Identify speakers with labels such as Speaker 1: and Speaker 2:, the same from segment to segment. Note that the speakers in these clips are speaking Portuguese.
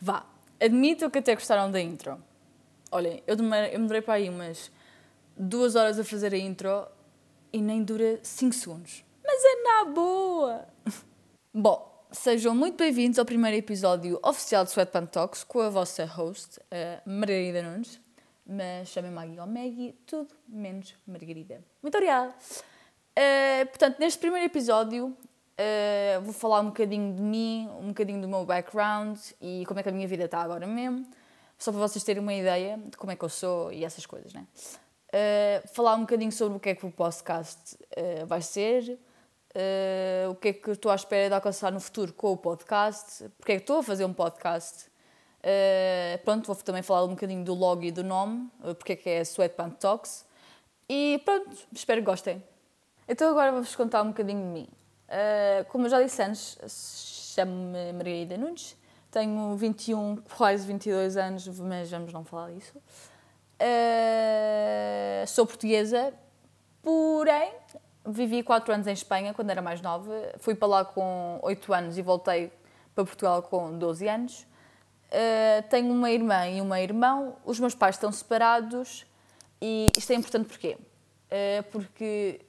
Speaker 1: Vá, admito que até gostaram da intro. Olhem, eu demorei, para aí umas duas horas a fazer a intro e nem dura 5 segundos. Mas é na boa! Bom, sejam muito bem-vindos ao primeiro episódio oficial de Sweatpants Talks com a vossa host, a Margarida Nunes. Mas chamem-me Maggie ou Maggie, tudo menos Margarida. Muito obrigada! Uh, portanto, neste primeiro episódio uh, vou falar um bocadinho de mim, um bocadinho do meu background e como é que a minha vida está agora mesmo, só para vocês terem uma ideia de como é que eu sou e essas coisas, né? Uh, falar um bocadinho sobre o que é que o podcast uh, vai ser, o que é que estou à espera de alcançar no futuro com o podcast, porque é que estou a fazer um podcast. pronto, vou também falar um bocadinho do logo e do nome, porque é que é Sweatpants Talks. E pronto, espero que gostem. Então agora vou-vos contar um bocadinho de mim. Uh, como eu já disse antes, chamo-me Margarida Nunes, tenho 21, quase 22 anos, mas vamos não falar disso. Uh, sou portuguesa, porém vivi 4 anos em Espanha quando era mais nova. Fui para lá com 8 anos e voltei para Portugal com 12 anos. Uh, tenho uma irmã e um irmão. Os meus pais estão separados e isto é importante porquê? Uh, porque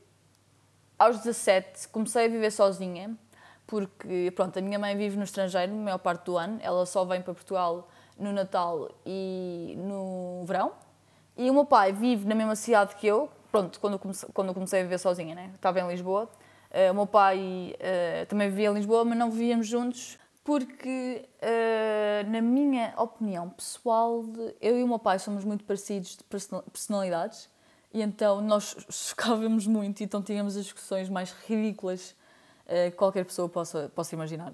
Speaker 1: aos 17 comecei a viver sozinha, porque pronto, a minha mãe vive no estrangeiro a maior parte do ano, ela só vem para Portugal no Natal e no verão. E o meu pai vive na mesma cidade que eu, pronto, quando eu comecei, quando comecei a viver sozinha, né? Estava em Lisboa. Uh, o meu pai uh, também vivia em Lisboa, mas não vivíamos juntos porque, uh, na minha opinião pessoal, eu e o meu pai somos muito parecidos de personalidades e então nós chocávamos muito então tínhamos as discussões mais ridículas uh, que qualquer pessoa possa, possa imaginar.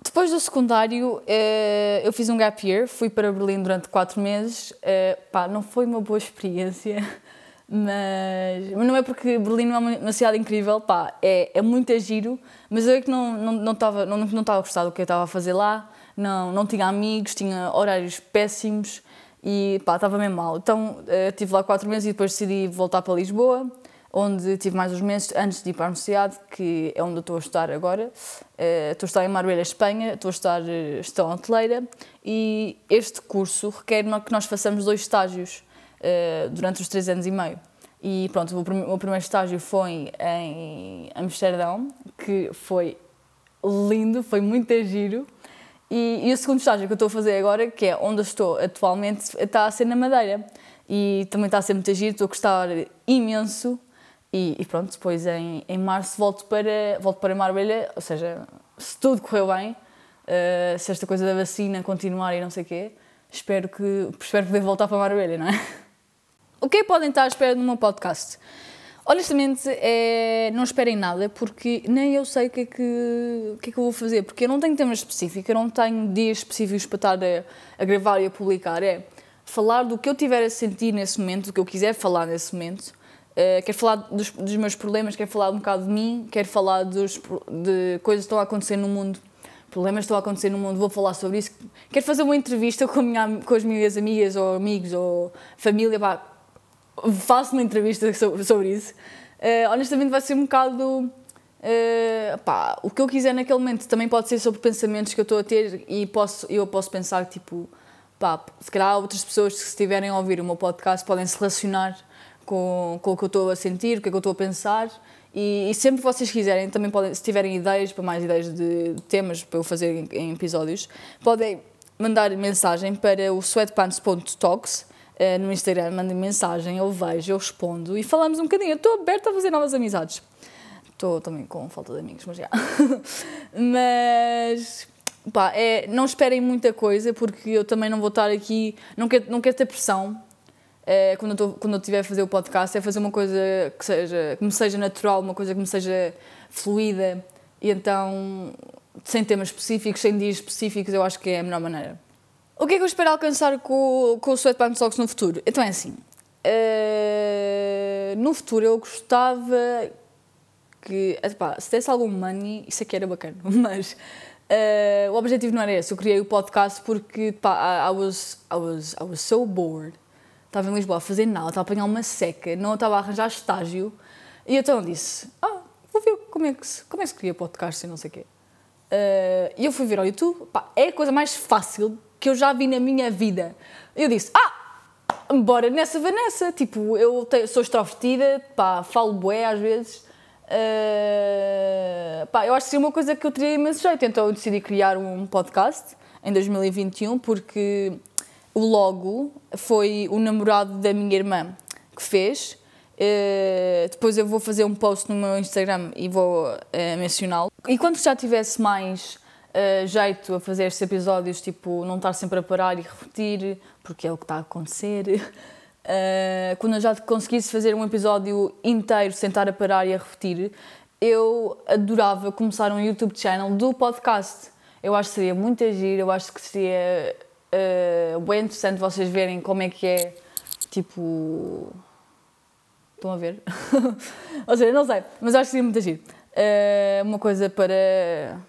Speaker 1: Depois do secundário, uh, eu fiz um gap year, fui para Berlim durante quatro meses. Uh, pá, não foi uma boa experiência, mas, não é porque Berlim não é uma, cidade incrível, pá, é, é muito giro, mas eu é que não estava não, não, não, não a gostar do que eu estava a fazer lá, não, não tinha amigos, tinha horários péssimos, e pá, estava mesmo mal. Então uh, estive lá quatro meses e depois decidi voltar para Lisboa, onde tive mais uns meses antes de ir para a universidade, que é onde estou a estudar agora. Uh, estou a estudar em Marbella, Espanha, estou a estudar uh, gestão hoteleira e este curso requer que nós façamos dois estágios durante os três anos e meio. E pronto, o primeiro estágio foi em Amsterdão, que foi lindo, foi muito giro. E, e, o segundo estágio que eu estou a fazer agora, que é onde eu estou atualmente, está a ser na Madeira. E também está a ser muito giro, estou a gostar imenso. E, e, pronto, depois em, em março volto para, volto para Marbella, ou seja, se tudo correu bem, uh, se esta coisa da vacina continuar e não sei o quê, espero que espero poder voltar para Marbella, não é? O que é que podem estar à espera no meu podcast? Honestamente, é, não esperem nada, porque nem eu sei o que, é que, que é que eu vou fazer, porque eu não tenho temas específicos, eu não tenho dias específicos para estar a, a gravar e a publicar. É falar do que eu tiver a sentir nesse momento, do que eu quiser falar nesse momento. Uh, quero falar dos, dos, meus problemas, quero falar um bocado de mim, quero falar dos, de coisas que estão a acontecer no mundo, problemas que estão a acontecer no mundo, vou falar sobre isso. Quero fazer uma entrevista com, minha, com as minhas amigas ou amigos ou família, faço uma entrevista sobre, isso. Uh, honestamente, vai ser um bocado. Uh, pá, o que eu quiser naquele momento também pode ser sobre pensamentos que eu estou a ter e posso, eu posso pensar tipo, pá, se calhar outras pessoas que estiverem a ouvir o meu podcast podem se relacionar com, com o que eu estou a sentir, o que é que eu estou a pensar e, e sempre que vocês quiserem, também podem, se tiverem ideias para mais ideias de temas para eu fazer em, em episódios, podem mandar mensagem para o sweatpants.talks eh, no Instagram, mandem mensagem, eu vejo, eu respondo e falamos um bocadinho. Estou aberta a fazer novas amizades. Estou também com falta de amigos, mas já. mas pá, é, não esperem muita coisa porque eu também não vou estar aqui, não quero, não quero ter pressão. É, quando, eu quando eu estiver a fazer o podcast, é fazer uma coisa que, seja, que me seja natural, uma coisa que me seja fluida e então sem temas específicos, sem dias específicos, eu acho que é a melhor maneira. O que é que eu espero alcançar com, com o Sweatpants Talks no futuro? Então é assim, uh, no futuro eu gostava que, epá, se desse algum money, isso aqui era bacana, mas uh, o objetivo não era esse. Eu criei o podcast porque pá, I, was, I, was, I was so bored. Estava em Lisboa a fazer nada, estava a apanhar uma seca, não estava a arranjar estágio. E então disse: Ah, vou ver como é que se, como é que se cria podcast e não sei o quê. Uh, e eu fui ver ao YouTube, pá, é a coisa mais fácil que eu já vi na minha vida. Eu disse, ah, bora nessa Vanessa, tipo, eu te, sou extrovertida, pá, falo bué às vezes, uh, pá, eu acho que seria uma coisa que eu teria imenso jeito, então eu decidi criar um podcast em 2021 porque o logo foi o namorado da minha irmã que fez, Uh, depois eu vou fazer um post no meu Instagram e vou uh, mencioná-lo. E quando já tivesse mais uh, jeito a fazer estes episódios, tipo, não estar sempre a parar e repetir, porque é o que está a acontecer, quando eu já conseguisse fazer um episódio inteiro sem estar a parar e a repetir, eu adorava começar um YouTube channel do podcast. Eu acho que seria muito agir, eu acho que seria uh, bem interessante vocês verem como é que é, tipo Estão a ver? Ou seja, não sei, mas acho que seria muito agir. Uh, uma coisa para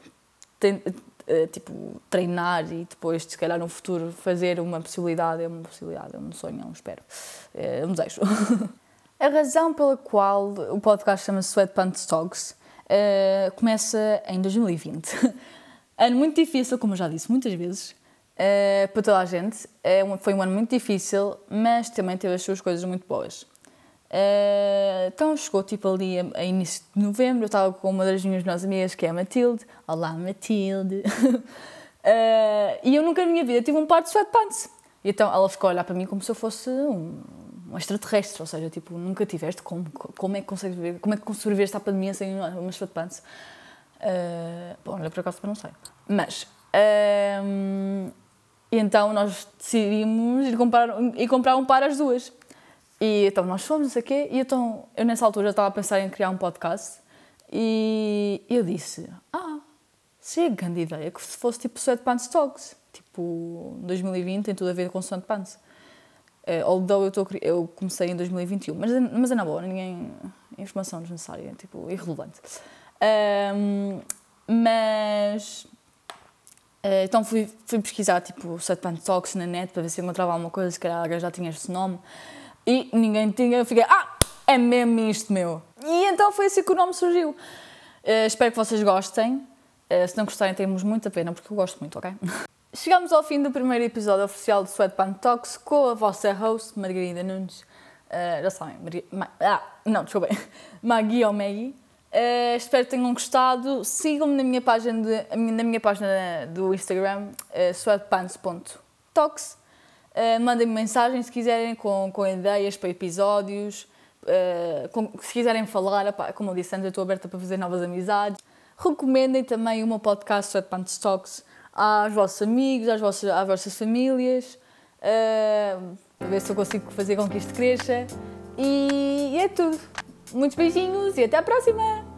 Speaker 1: uh, tipo, treinar e depois, se calhar, no futuro, fazer uma possibilidade. É uma possibilidade, é um sonho, é um espero. É um desejo. A razão pela qual o podcast chama-se Sweatpants Talks uh, começa em 2020. ano muito difícil, como eu já disse muitas vezes, uh, para toda a gente. Uh, foi um ano muito difícil, mas também teve as suas coisas muito boas. Uh, então chegou tipo ali a, a, início de novembro, eu estava com uma das minhas melhores amigas que é a Matilde. Olá Matilde! uh, e eu nunca na minha vida tive um par de sweatpants. E então ela ficou a olhar para mim como se eu fosse um, um extraterrestre, ou seja, tipo, nunca tiveste, como, como é que consegues viver, como é que sobreviveste à pandemia sem umas sweatpants? Uh, bom, olha, por acaso não sei. Mas, e então nós decidimos ir comprar, ir comprar um par as duas. E então nós fomos, não sei o quê, e então eu nessa altura já estava a pensar em criar um podcast e eu disse: Ah, seria grande ideia que fosse tipo Sweatpants Talks, tipo 2020 tem tudo a ver com Sweatpants. Uh, although eu, tô, eu comecei em 2021, mas, mas é na boa, ninguém. informação desnecessária, tipo, irrelevante. Um, mas. Uh, então fui, fui pesquisar tipo Sweatpants Talks na net para ver se encontrava alguma coisa, se calhar já tinha este nome e ninguém tinha. Eu fiquei, ah, é mesmo isto, meu. E então foi assim que o nome surgiu. Uh, espero que vocês gostem. Uh, se não gostarem, temos muita pena, porque eu gosto muito, ok? Chegamos ao fim do primeiro episódio oficial do Sweatpants Talks com a vossa host, Margarida Nunes. Uh, já sabem, Marga... Ma... ah, não, desculpem, Magui ou Maggie. Uh, espero que tenham gostado. Sigam-me na minha página, de, na minha página do Instagram, uh, sweatpants.talks. Uh, Mandem-me mensagem se quiserem com, com ideias para episódios, uh, com, se quiserem falar, opá, como eu disse antes, eu estou aberta para fazer novas amizades. Recomendem também o meu podcast Sweatpants Talks aos vossos amigos, às vossas, às vossas famílias, uh, para ver se eu consigo fazer com que isto cresça. E, e é tudo. Muitos beijinhos e até à próxima!